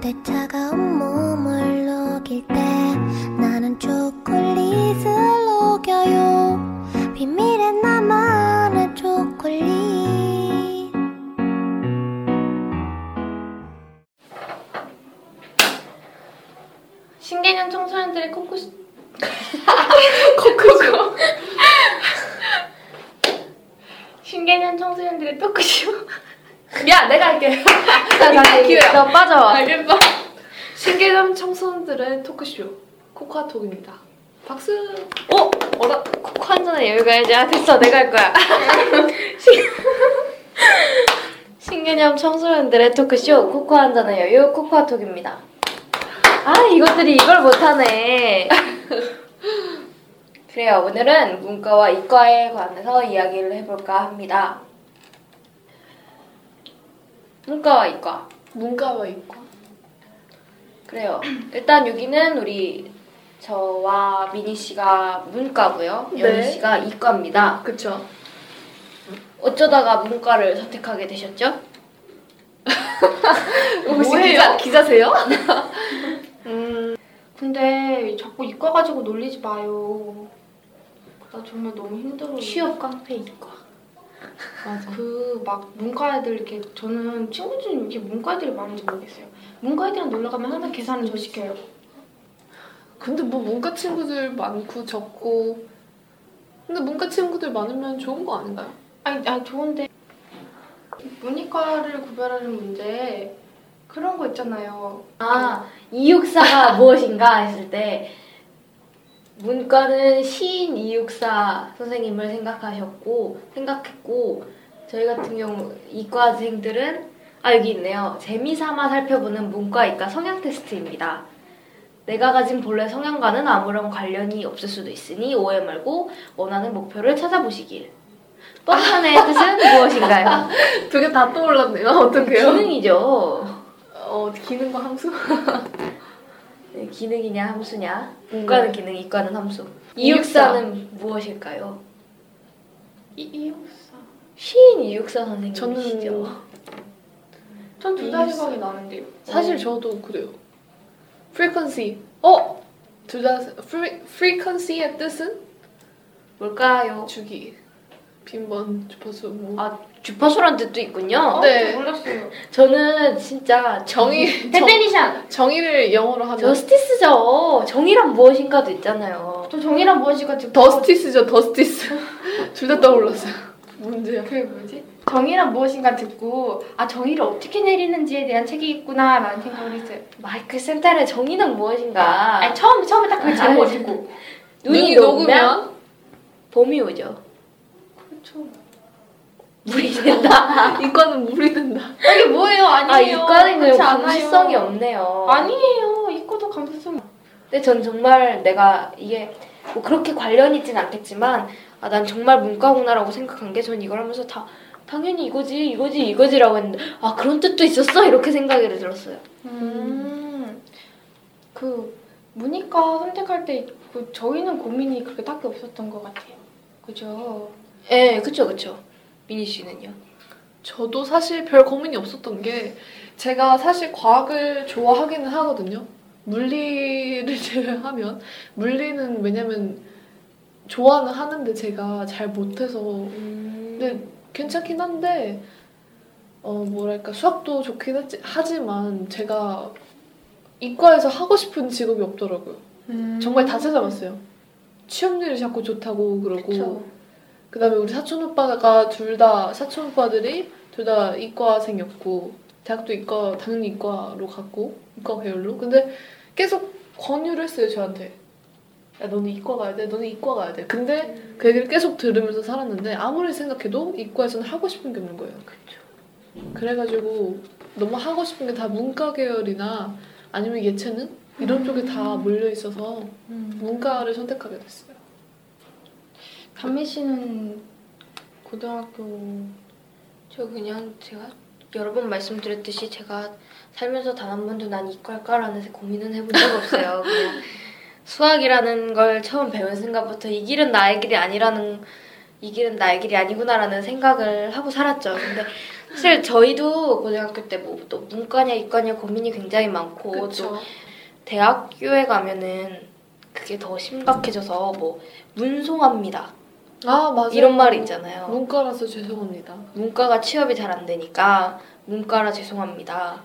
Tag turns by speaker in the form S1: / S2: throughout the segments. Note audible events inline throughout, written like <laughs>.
S1: 그대 차가운 몸을 녹일 때 나는 초콜릿을 녹여요. 비밀의 나만의 초콜릿.
S2: 신개념 청소년들의 코코스. <laughs>
S3: 코코코.
S2: 신개념 청소년들의 토크쇼
S3: 야, 내가 할게. <laughs>
S4: 자, 자,
S3: 기회야.
S4: 너 빠져.
S3: 알겠어. 신개념 청소년들의 토크쇼 코카톡입니다. 박수.
S4: 어? 어라? 코코 한 잔에 여유가 해야지. 아, 됐어. 내가 할 거야. <laughs> 신- 신개념 청소년들의 토크쇼 코코 한 잔의 여유 코코아톡입니다. 아, 이것들이 이걸 못하네. 그래요. 오늘은 문과와 이과에 관해서 이야기를 해볼까 합니다. 문과와 이과.
S3: 문과와 이과.
S4: 그래요. 일단 여기는 우리 저와 미니 씨가 문과고요.
S3: 네.
S4: 연희 씨가 이과입니다.
S3: 그쵸.
S4: 어쩌다가 문과를 선택하게 되셨죠? <laughs>
S3: 혹시
S2: 뭐예요?
S3: 기자, 기자세요? <laughs>
S2: 음 근데 자꾸 이과 가지고 놀리지 마요 나 정말 너무 힘들어요
S4: 취업 깡패 이과.
S3: 맞아.
S2: 그 막 문과 애들 이렇게 저는 친구 중에 왜 이렇게 문과 애들이 많은지 모르겠어요 문과 애들이랑 놀러 가면 항상 계산을 저 시켜요
S3: 근데 뭐 문과 친구들 많고 적고. 근데 문과 친구들 많으면 좋은 거 아닌가요?
S2: 아니, 아니 좋은데 문이과를 구별하는 문제 그런 거 있잖아요.
S4: 아, 이육사가 무엇인가 했을 때 문과는 시인 이육사 선생님을 생각하셨고 생각했고 저희 같은 경우 이과생들은 아 여기 있네요. 재미삼아 살펴보는 문과 이과 성향 테스트입니다. 내가 가진 본래 성향과는 아무런 관련이 없을 수도 있으니 오해 말고 원하는 목표를 찾아보시길. 뻔한의 <laughs> 뜻은 무엇인가요?
S3: 두 개 다 떠올랐네요. 어떡해요?
S4: 기능이죠.
S3: 어, 기능과 함수? <laughs>
S4: 네, 기능이냐 함수냐? 문과는 기능, 이과는 함수.
S3: 이육사.
S4: 이육사는 무엇일까요?
S2: 이, 이육사.
S4: 시인 이육사 선생님이시죠.
S3: 저는
S2: 전둘 다 생각이 나는데요.
S3: 사실 저도 그래요. frequency. 어? 둘다 free, frequency의 뜻은
S4: 뭘까요?
S3: 주기. 빈번 주파수 뭐.
S4: 아 주파수란 뜻도 있군요.
S3: 네.
S2: 저 몰랐어요.
S4: 저는 진짜
S3: 정의 정,
S2: 데페니션.
S3: 정의를 영어로 하면
S4: 저스티스죠. 정의란 무엇인가도 있잖아요.
S2: 저 정의란 무엇이가 지금
S3: 더스티스죠. 더스티스. <laughs> 둘 다 떠올랐어요. 문제야.
S2: 그게 뭐지? 정의란 무엇인가 듣고 아 정의를 어떻게 내리는지에 대한 책이 있구나라는 생각을 했어요.
S4: 마이클 센탈의 정의는 무엇인가?
S2: 아니 처음 처음에 딱그 제목
S4: 아,
S2: 듣고
S4: 눈이, 녹으면 봄이 오죠.
S2: 그렇죠.
S4: 물이 된다. <laughs>
S3: 이과는 물이 된다.
S2: 이게 뭐예요?
S4: 아
S2: 아니에요.
S4: 이과는 그냥
S2: 않아요.
S4: 감수성이 없네요.
S2: 아니에요. 이과도 감수성이.
S4: 근데 전 정말 내가 이게 뭐 그렇게 관련 있진 않겠지만 아, 난 정말 문과구나라고 생각한 게 전 이걸 하면서 다 당연히 이거지 이거지 이거지라고 했는데 아 그런 뜻도 있었어 이렇게 생각이 들었어요.
S2: 음. 그 문이과 선택할 때 그 저희는 고민이 그렇게 딱히 없었던 것 같아요. 그죠?
S4: 예, 그쵸 그쵸. 미니 씨는요?
S3: 저도 사실 별 고민이 없었던 게 제가 사실 과학을 좋아하기는 하거든요. 물리를 <laughs> 제외하면 물리는 왜냐면 좋아는 하는데 제가 잘 못해서 근데 괜찮긴 한데 어 뭐랄까 수학도 좋긴 하지, 하지만 제가 이과에서 하고 싶은 직업이 없더라고요. 정말 다 찾아봤어요. 취업률이 자꾸 좋다고 그러고
S4: 그쵸.
S3: 그다음에 우리 사촌 오빠가 둘 다 사촌 오빠들이 둘 다 이과생이었고 대학도 이과 당연히 이과로 갔고 이과 계열로. 근데 계속 권유를 했어요 저한테. 야 너는 이과 가야 돼 너는 이과 가야 돼. 근데 그 얘기를 계속 들으면서 살았는데 아무리 생각해도 이과에서는 하고 싶은 게 없는 거예요. 그래가지고 너무 하고 싶은 게 다 문과 계열이나 아니면 예체능? 이런 쪽에 다 몰려 있어서 문과를 선택하게 됐어요.
S2: 담미 씨는 고등학교
S4: 저 그냥 제가 여러 번 말씀드렸듯이 제가 살면서 단 한 번도 난 이과일까라는 고민은 해본 적 없어요. <laughs> 그냥 수학이라는 걸 처음 배운 순간부터 이 길은 나의 길이 아니라는 이 길은 나의 길이 아니구나라는 생각을 하고 살았죠. 근데 사실 저희도 고등학교 때 뭐 또 문과냐 이과냐 고민이 굉장히 많고 또
S3: 그렇죠.
S4: 대학교에 가면은 그게 더 심각해져서 뭐 문송합니다
S3: 아 맞아요.
S4: 이런 말이 있잖아요.
S3: 문과라서 죄송합니다.
S4: 문과가 취업이 잘 안 되니까 문과라 죄송합니다.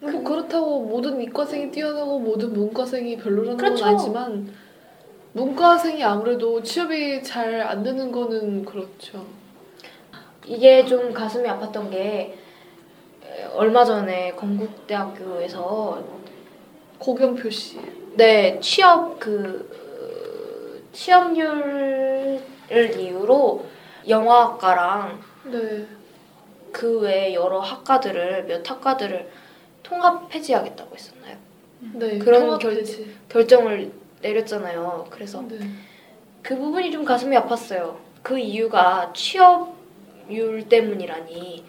S3: 뭐 그렇다고 모든 이과생이 뛰어나고 모든 문과생이 별로라는
S4: 그렇죠.
S3: 건 아니지만 문과생이 아무래도 취업이 잘 안 되는 거는 그렇죠.
S4: 이게 좀 가슴이 아팠던 게 에, 얼마 전에 건국대학교에서
S3: 고경표 씨.
S4: 네 취업 그 어, 취업률 을 이유로 영화학과랑
S3: 네.
S4: 그 외 여러 학과들을 몇 학과들을 통합 폐지하겠다고 했었나요?
S3: 네.
S4: 그런
S3: 통합되지.
S4: 결정을 내렸잖아요. 그래서
S3: 네.
S4: 그 부분이 좀 가슴이 아팠어요. 그 이유가 취업률 때문이라니.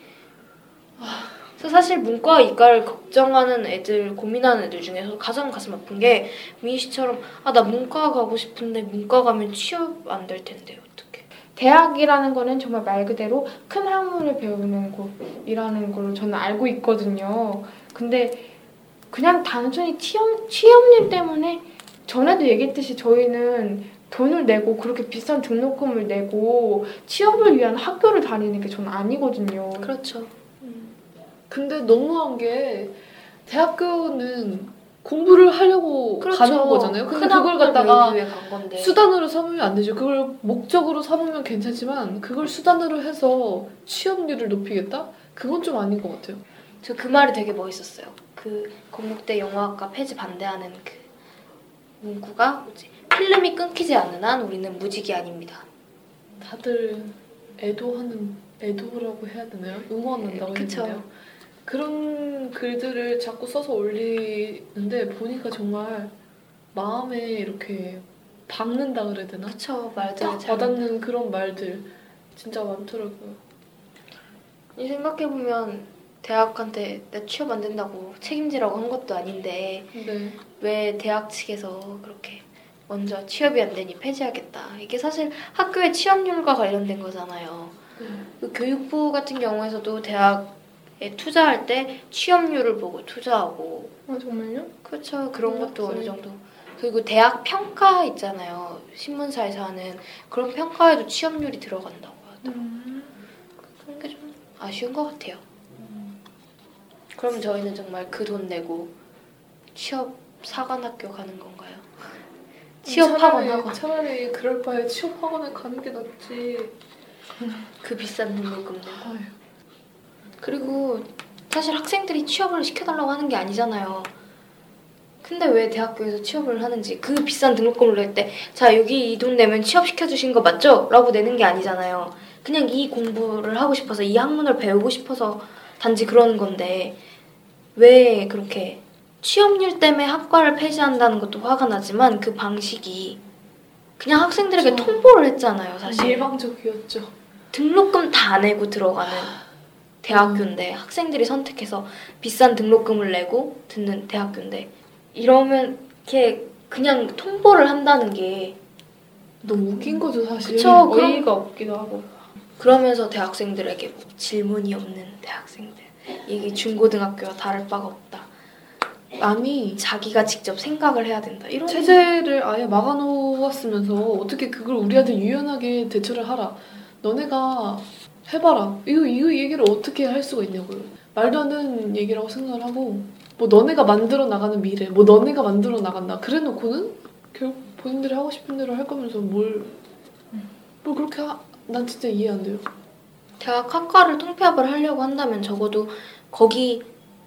S4: 그래서 사실 문과 이과를 걱정하는 애들, 고민하는 애들 중에서 가장 가슴 아픈 게 미희 씨처럼 아 나 문과 가고 싶은데 문과 가면 취업 안 될 텐데 어떡해.
S2: 대학이라는 거는 정말 말 그대로 큰 학문을 배우는 곳이라는 걸로 저는 알고 있거든요. 근데 그냥 단순히 취업, 취업률 때문에 전에도 얘기했듯이 저희는 돈을 내고 그렇게 비싼 등록금을 내고 취업을 위한 학교를 다니는 게 저는 아니거든요.
S4: 그렇죠.
S3: 근데 너무한 게 대학교는 공부를 하려고 가는 거잖아요. 근데
S4: 그렇죠. 큰
S3: 그걸 갖다가. 수단으로 삼으면 안 되죠. 그걸 목적으로 삼으면 괜찮지만 그걸 수단으로 해서 취업률을 높이겠다? 그건 좀 아닌 것 같아요.
S4: 저 그 말이 되게 멋있었어요. 그 건국대 영화학과 폐지 반대하는 그 문구가 뭐지? 필름이 끊기지 않는 한 우리는 무직이 아닙니다.
S3: 다들 애도하는 애도라고 해야 되나요? 응원한다고
S4: 그쵸.
S3: 되나요? 그런 글들을 자꾸 써서 올리는데 보니까 정말 마음에 이렇게 박는다 그래야 되나?
S4: 그쵸 말들
S3: 딱
S4: 잘
S3: 와닿는 그런 말들 진짜 많더라고요.
S4: 이 생각해 보면 대학한테 내 취업 안 된다고 책임지라고 한 것도 아닌데
S3: 네.
S4: 왜 대학 측에서 그렇게 먼저 취업이 안 되니 폐지하겠다. 이게 사실 학교의 취업률과 관련된 거잖아요.
S3: 네.
S4: 그 교육부 같은 경우에서도 대학에 투자할 때 취업률을 보고 투자하고
S2: 아, 정말요?
S4: 그렇죠. 그런 것도 어느
S2: 몰랐어요.
S4: 정도. 그리고 대학 평가 있잖아요. 신문사에서 하는 그런 평가에도 취업률이 들어간다고 하더라고요. 그런 게 좀 아쉬운 것 같아요. 그럼 저희는 정말 그 돈 내고 취업 사관학교 가는 건가요? 취업 학원
S3: 차라리-
S4: 학원
S3: 차라리 그럴 바에 취업 학원에 가는 게 낫지.
S4: 그 비싼 등록금 내고. 그리고 사실 학생들이 취업을 시켜달라고 하는 게 아니잖아요. 근데 왜 대학교에서 취업을 하는지 그 비싼 등록금을 낼 때 자 여기 이 돈 내면 취업 시켜 주신 거 맞죠? 라고 내는 게 아니잖아요. 그냥 이 공부를 하고 싶어서 이 학문을 배우고 싶어서 단지 그러는 건데 왜 그렇게 취업률 때문에 학과를 폐지한다는 것도 화가 나지만 그 방식이 그냥 학생들에게. 통보를 했잖아요 사실
S3: 일방적이었죠.
S4: 등록금 다 내고 들어가는 대학교인데 학생들이 선택해서 비싼 등록금을 내고 듣는 대학교인데 이러면 이렇게 그냥 통보를 한다는 게
S3: 너무 웃긴 거죠 사실.
S4: 그쵸. 그럼-
S2: 어이가 없기도 하고.
S4: 그러면서 대학생들에게 뭐 질문이 없는 대학생들 이게 중고등학교와 다를 바가 없다
S3: 아니
S4: 자기가 직접 생각을 해야 된다 이런
S3: 체제를 아예 막아놓았으면서 어떻게 그걸 우리한테 유연하게 대처를 하라. 너네가 해봐라. 이거 이거 얘기를 어떻게 할 수가 있냐고요. 말도 안 되는 얘기라고 생각을 하고 뭐 너네가 만들어 나가는 미래, 뭐 너네가 만들어 나간다. 그래 놓고는 결국 본인들이 하고 싶은 대로 할 거면서 뭘 뭘 그렇게 하, 난 진짜 이해 안 돼요.
S4: 대학 학과를 통폐합을 하려고 한다면 적어도 거기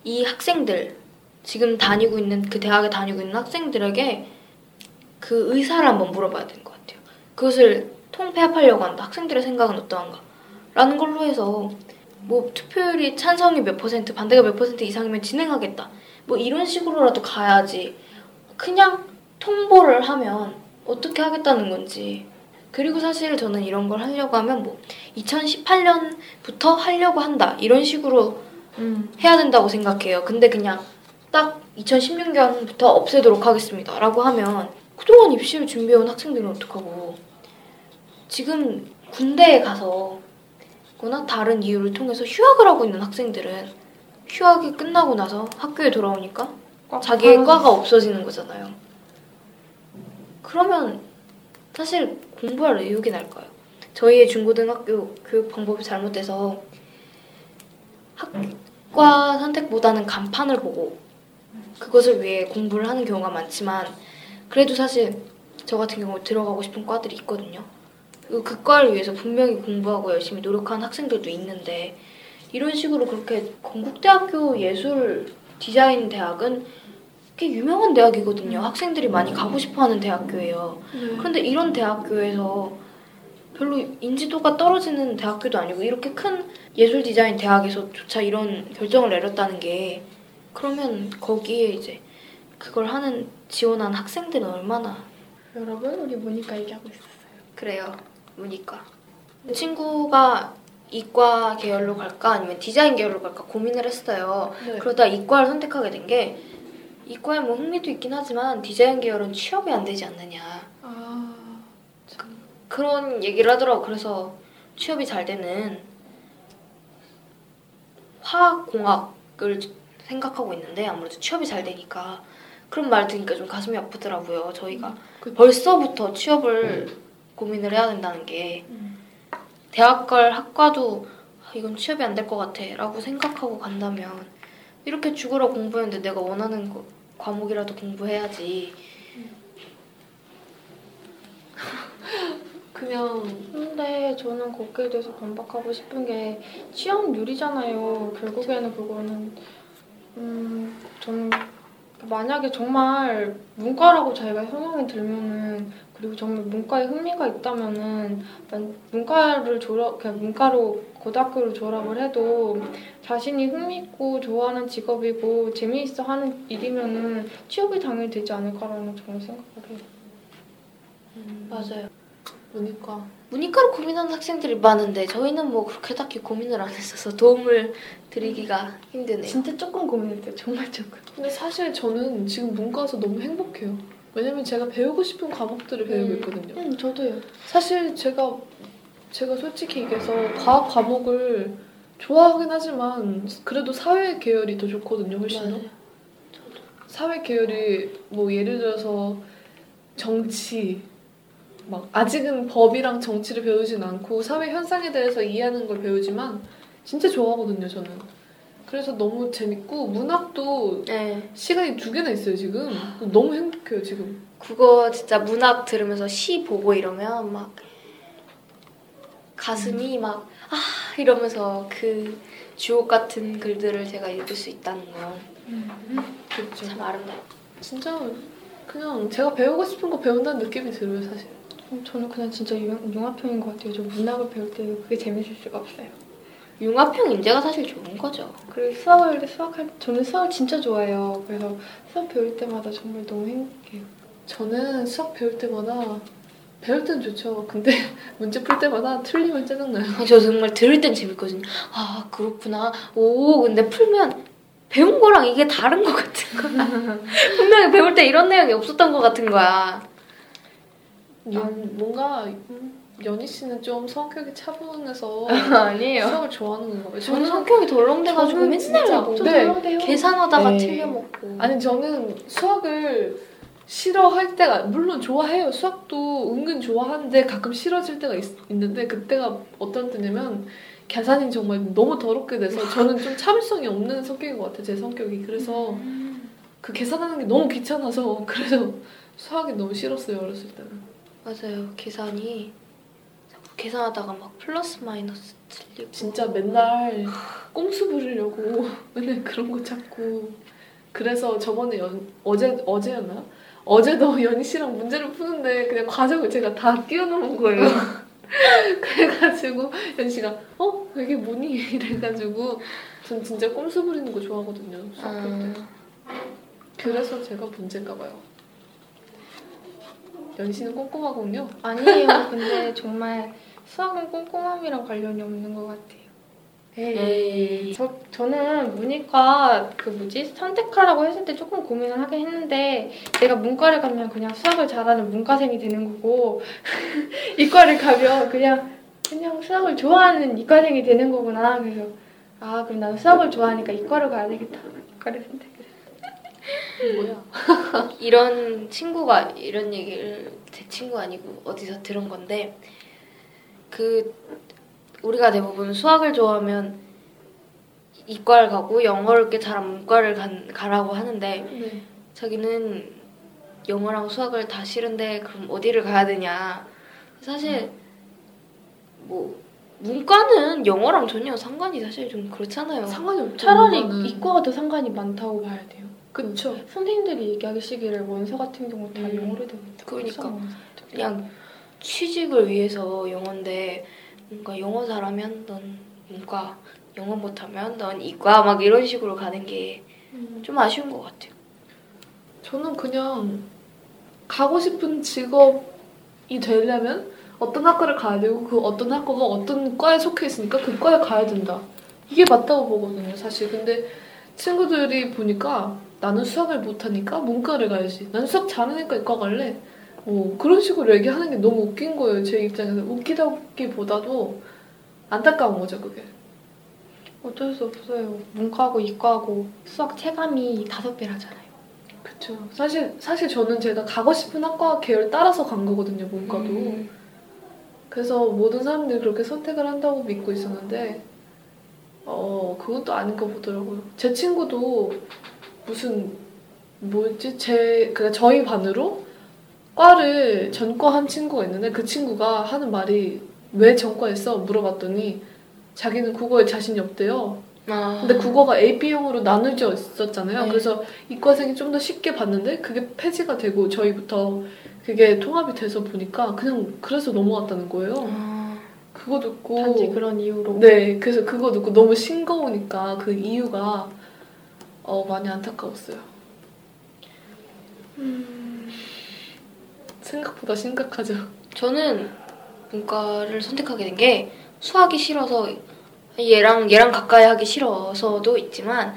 S4: 이 학생들 지금 다니고 있는 그 대학에 다니고 있는 학생들에게 그 의사를 한번 물어봐야 되는 것 같아요. 그것을 통폐합하려고 한다. 학생들의 생각은 어떠한가? 라는 걸로 해서 뭐 투표율이 찬성이 몇 퍼센트, 반대가 몇 퍼센트 이상이면 진행하겠다. 뭐 이런 식으로라도 가야지. 그냥 통보를 하면 어떻게 하겠다는 건지. 그리고 사실 저는 이런 걸 하려고 하면 뭐 2018년부터 하려고 한다. 이런 식으로
S2: 음.
S4: 해야 된다고 생각해요. 근데 그냥 딱 2016년부터 없애도록 하겠습니다. 라고 하면 그동안 입시를 준비해온 학생들은 어떡하고 지금 군대에 가서 거나 다른 이유를 통해서 휴학을 하고 있는 학생들은 휴학이 끝나고 나서 학교에 돌아오니까 자기의
S2: 아,
S4: 과가 없어지는 거잖아요. 그러면 사실 공부할 의욕이 날까요? 저희의 중고등학교 교육 방법이 잘못돼서 학과 선택보다는 간판을 보고 그것을 위해 공부를 하는 경우가 많지만 그래도 사실 저 같은 경우 들어가고 싶은 과들이 있거든요. 그리고 그 과를 위해서 분명히 공부하고 열심히 노력하는 학생들도 있는데 이런 식으로 그렇게 건국대학교 예술 디자인 대학은 꽤 유명한 대학이거든요. 학생들이 많이 가고 싶어하는 대학교예요. 그런데 이런 대학교에서 별로 인지도가 떨어지는 대학교도 아니고 이렇게 큰 예술 디자인 대학에서조차 이런 결정을 내렸다는 게 그러면 거기에 이제 그걸 하는 지원한 학생들은 얼마나
S2: 여러분 우리 모니까 얘기하고 있었어요.
S4: 그래요. 문이과. 친구가 이과 계열로 갈까 아니면 디자인 계열로 갈까 고민을 했어요.
S3: 네.
S4: 그러다 이과를 선택하게 된 게 이과에 뭐 흥미도 있긴 하지만 디자인 계열은 취업이 안 되지 않느냐.
S3: 아,
S4: 그런 얘기를 하더라고. 그래서 취업이 잘 되는 화학공학을 생각하고 있는데 아무래도 취업이 잘 되니까 그런 말 들으니까 좀 가슴이 아프더라고요. 저희가
S3: 그-
S4: 벌써부터 취업을 고민을 해야 된다는 게 대학 갈 학과도 아, 이건 취업이 안 될 것 같아 라고 생각하고 간다면 이렇게 죽으라 공부했는데 내가 원하는 거- 과목이라도 공부해야지. <laughs>
S3: 그냥
S2: 근데 저는 거기에 대해서 반박하고 싶은 게 취업률이잖아요. 결국에는 그거는 음 저는 만약에 정말 문과라고 자기가 성향이 들면은 그리고 정말 문과에 흥미가 있다면은 난 문과를 졸업 그냥 문과로 고등학교를 졸업을 해도 자신이 흥미있고 좋아하는 직업이고 재미있어 하는 일이면은 취업이 당연히 되지 않을까라는 저는 생각을 해요.
S4: 맞아요.
S3: 보니까
S4: 문이과로 고민하는 학생들이 많은데 저희는 뭐 그렇게 딱히 고민을 안 했어서 도움을 드리기가 힘드네요.
S2: 진짜 조금 고민했어요. 정말 조금.
S3: 근데 사실 저는 지금 문과에서 너무 행복해요. 왜냐면 제가 배우고 싶은 과목들을 배우고
S4: 음.
S3: 있거든요.
S2: 응, 저도요.
S3: 사실 제가 제가 솔직히 얘기해서 과학 과목을 좋아하긴 하지만 그래도 사회 계열이 더 좋거든요, 훨씬 더. 사회 계열이 뭐 예를 들어서 정치 막 아직은 법이랑 정치를 배우진 않고 사회 현상에 대해서 이해하는 걸 배우지만 진짜 좋아하거든요, 저는. 그래서 너무 재밌고 문학도
S4: 네.
S3: 시간이 두 개나 있어요, 지금. 너무 행복해요, 지금.
S4: 국어 진짜 문학 들으면서 시 보고 이러면 막 가슴이 막 아 이러면서 그 주옥 같은 글들을 제가 읽을 수 있다는 건참
S3: 그렇죠.
S4: 아름다워.
S3: 진짜 그냥 제가 배우고 싶은 거 배운다는 느낌이 들어요, 사실.
S2: 어, 저는 그냥 진짜 융, 융합형인 것 같아요. 저 문학을 배울 때 그게 재밌을 수가 없어요.
S4: 융합형 인재가 사실 좋은 거죠.
S2: 그리고 수학을 수학할 저는 수학 진짜 좋아해요. 그래서 수학 배울 때마다 정말 너무 행복해요.
S3: 저는 수학 배울 때마다 배울 때는 좋죠. 근데 <laughs> 문제 풀 때마다 틀리면 짜증나요.
S4: 아니, 저 정말 들을 땐 재밌거든요. 아 그렇구나. 오 근데 풀면 배운 거랑 이게 다른 것 같은 거야. <laughs> 분명히 배울 때 이런 내용이 없었던 것 같은 거야.
S3: 연, 뭔가 연희 씨는 좀 성격이 차분해서 <laughs>
S2: 아니에요.
S3: 수학을 좋아하는 건가 봐요.
S4: 저는 성격이 덜렁대가지고
S3: 저는
S4: 맨날
S3: 진짜
S2: 네.
S3: 덜렁대요.
S4: 계산하다가
S3: 네.
S4: 틀려먹고.
S3: 아니 저는 수학을 싫어할 때가 물론 좋아해요. 수학도 은근 좋아하는데 가끔 싫어질 때가 있, 있는데 그때가 어떤 때냐면 계산이 정말 너무 더럽게 돼서 저는 좀 참을성이 없는 성격인 것 같아요. 제 성격이 그래서 그 계산하는 게 너무 귀찮아서 <laughs> 그래서 수학이 너무 싫었어요 어렸을 때는.
S4: 맞아요. 계산이 계산하다가 막 플러스 마이너스 틀리고.
S3: 진짜 맨날 꼼수 부리려고 <laughs> 맨날 그런 거 찾고 그래서 저번에 연, 어제 어제였나 어제도 <laughs> 연희 씨랑 문제를 푸는데 그냥 과정을 제가 다 끼워놓은 거예요. <laughs> 그래가지고 연희 씨가 어 이게 뭐니 이래가지고 전 진짜 꼼수 부리는 거 좋아하거든요. 수학 할 때.
S4: 음,
S3: 그래서 제가 문제인가 봐요. 씨는 꼼꼼하군요.
S2: 아니에요. 근데 정말 수학은 꼼꼼함이랑 관련이 없는 것 같아요.
S4: 에이.
S2: 저, 저는 문이과 그 뭐지 선택하라고 했을 때 조금 고민을 하긴 했는데 내가 문과를 가면 그냥 수학을 잘하는 문과생이 되는 거고 <laughs> 이과를 가면 그냥 그냥 수학을 좋아하는 이과생이 되는 거구나. 그래서 아 그럼 나도 수학을 좋아하니까 이과를 가야 되겠다. 이과를 선택을.
S3: 뭐야? <laughs>
S4: 이런 친구가 이런 얘기를 제 친구 아니고 어디서 들은 건데 그 우리가 대부분 수학을 좋아하면 이과를 가고 영어를 꽤 잘한 문과를 간, 가라고 하는데
S3: 네.
S4: 자기는 영어랑 수학을 다 싫은데 그럼 어디를 가야 되냐 사실 뭐 문과는 영어랑 전혀 상관이 사실 좀 그렇잖아요.
S3: 상관이 없죠.
S2: 차라리
S3: 이거는.
S2: 이과가 더 상관이 많다고 봐야 돼요.
S3: 그쵸.
S2: 선생님들이 얘기하시기를 원서 같은 경우 다
S4: 음.
S2: 영어로 되고 있다.
S4: 그러니까. 그냥 취직을 위해서 영어인데 뭔가 영어 잘하면 넌 문과, 영어 못하면 넌 이과 막 이런 식으로 가는 게좀
S2: 음.
S4: 아쉬운 것 같아요.
S3: 저는 그냥 가고 싶은 직업이 되려면 어떤 학과를 가야 되고 그 어떤 학과가 어떤 과에 속해 있으니까 그 과에 가야 된다. 이게 맞다고 보거든요, 사실. 근데 친구들이 보니까 나는 수학을 못하니까 문과를 가야지. 난 수학 잘하니까 이과 갈래. 뭐 그런 식으로 얘기하는 게 너무 웃긴 거예요, 제 입장에서. 웃기다기보다도 안타까운 거죠, 그게.
S2: 어쩔 수 없어요. 문과고 이과고 수학 체감이 다섯 배라잖아요.
S3: 그쵸. 사실, 사실 저는 제가 가고 싶은 학과 계열 따라서 간 거거든요, 문과도.
S4: 음.
S3: 그래서 모든 사람들이 그렇게 선택을 한다고 믿고 있었는데, 어, 그것도 아닌 거 보더라고요. 제 친구도 무슨, 뭐였지? 제, 그니까 저희 반으로 과를 전과 한 친구가 있는데, 그 친구가 하는 말이 왜 전과했어? 물어봤더니, 자기는 국어에 자신이 없대요.
S4: 아.
S3: 근데 국어가 A, B형으로 나눠져 있었잖아요.
S4: 네.
S3: 그래서 이과생이 좀 더 쉽게 봤는데 그게 폐지가 되고 저희부터 그게 통합이 돼서 보니까 그냥 그래서 넘어갔다는 거예요.
S4: 아.
S3: 그거 듣고
S2: 단지 그런 이유로.
S3: 네, 그래서 그거 듣고 너무 싱거우니까 그 이유가 어 많이 안타까웠어요.
S2: 음,
S3: 생각보다 심각하죠.
S4: 저는 문과를 선택하게 된 게 수학이 싫어서 얘랑 얘랑 가까이 하기 싫어서도 있지만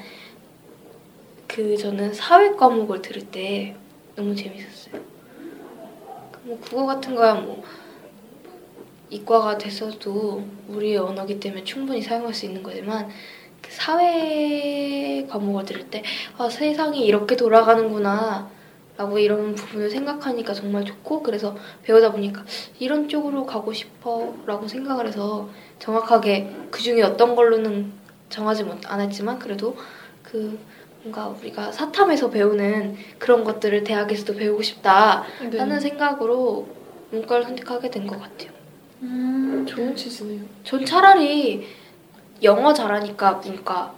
S4: 그 저는 사회 과목을 들을 때 너무 재밌었어요. 뭐 국어 같은 거야 뭐 이과가 됐어도 우리의 언어기 때문에 충분히 사용할 수 있는 거지만 그 사회 과목을 들을 때 아, 세상이 이렇게 돌아가는구나 라고 이런 부분을 생각하니까 정말 좋고 그래서 배우다 보니까 이런 쪽으로 가고 싶어 라고 생각을 해서 정확하게 그 중에 어떤 걸로는 정하지 못, 안 했지만 그래도 그 뭔가 우리가 사탐에서 배우는 그런 것들을 대학에서도 배우고 싶다
S3: 네.
S4: 하는 생각으로 문과를 선택하게 된 것 같아요.
S2: 음,
S3: 좋은 취지네요.
S4: 전 차라리 영어 잘하니까 문과,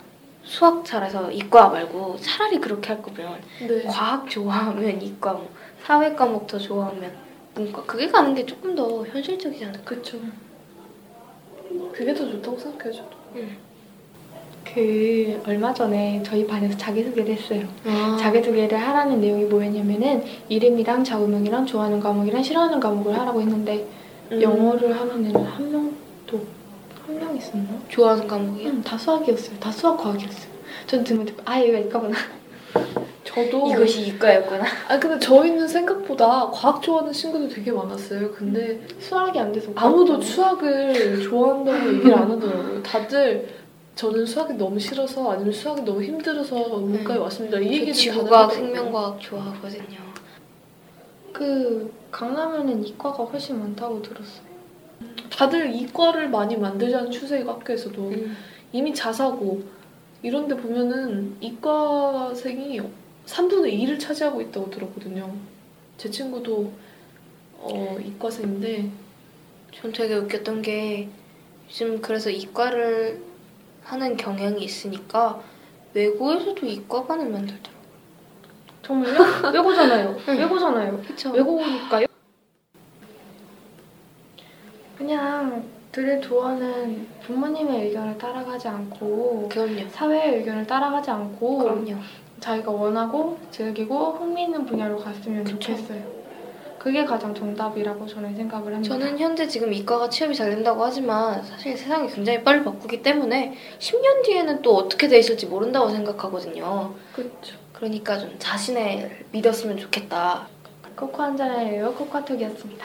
S4: 수학 잘해서 이과 말고 차라리 그렇게 할 거면
S3: 네.
S4: 과학 좋아하면 이과, 뭐 사회 과목 더 좋아하면 문과 그게 가는 게 조금 더 현실적이지 않을까?
S3: 그쵸. 그게 더 좋다고 생각해요, 저도.
S2: 그 얼마 전에 저희 반에서 자기소개를 했어요.
S4: 아,
S2: 자기소개를 하라는 내용이 뭐였냐면은 이름이랑 좌우명이랑 좋아하는 과목이랑 싫어하는 과목을 하라고 했는데
S4: 음,
S2: 영어를 하는 애는 한 명 있었나?
S4: 좋아하는 과목이요?
S2: 응, 다 수학이었어요. 다 수학 과학이었어요. 전 듣고 아 얘가 이과구나.
S3: 저도
S4: 이것이 이과였구나.
S3: 아 근데 저희는 생각보다 과학 좋아하는 친구도 되게 많았어요. 근데
S2: 수학이 안 돼서
S3: 아무도. 수학을 <laughs> 좋아한다고 얘기를 안 하더라고요. 다들 저는 수학이 너무 싫어서 아니면 수학이 너무 힘들어서 문과에 왔습니다.
S4: 이저
S3: 얘기를
S4: 지구과학. 생명과학 좋아하거든요.
S2: 그 강남에는 이과가 훨씬 많다고 들었어요.
S3: 다들 이과를 많이 만들자는 추세이고 학교에서도
S4: 음.
S3: 이미 자사고 이런 데 보면은 이과생이 3분의 2를 차지하고 있다고 들었거든요. 제 친구도 어, 이과생인데
S4: 전 되게 웃겼던 게 요즘 그래서 이과를 하는 경향이 있으니까 외고에서도 이과관을 만들더라고요.
S2: 정말요? 외고잖아요.
S4: 응.
S2: 외고잖아요.
S4: 그쵸?
S2: 외고니까 그냥 들을 좋아하는 부모님의 의견을 따라가지 않고
S4: 그럼요.
S2: 사회의 의견을 따라가지 않고
S4: 그럼요.
S2: 자기가 원하고 즐기고 흥미 있는 분야로 갔으면
S4: 그쵸.
S2: 좋겠어요. 그게 가장 정답이라고 저는 생각을 합니다.
S4: 저는 현재 지금 이과가 취업이 잘 된다고 하지만 사실 세상이 굉장히 빨리 바꾸기 때문에 10년 뒤에는 또 어떻게 돼 있을지 모른다고 생각하거든요.
S2: 그렇죠.
S4: 그러니까 좀 자신을 믿었으면 좋겠다.
S2: 코코 한잔해요. 코카톡이었습니다.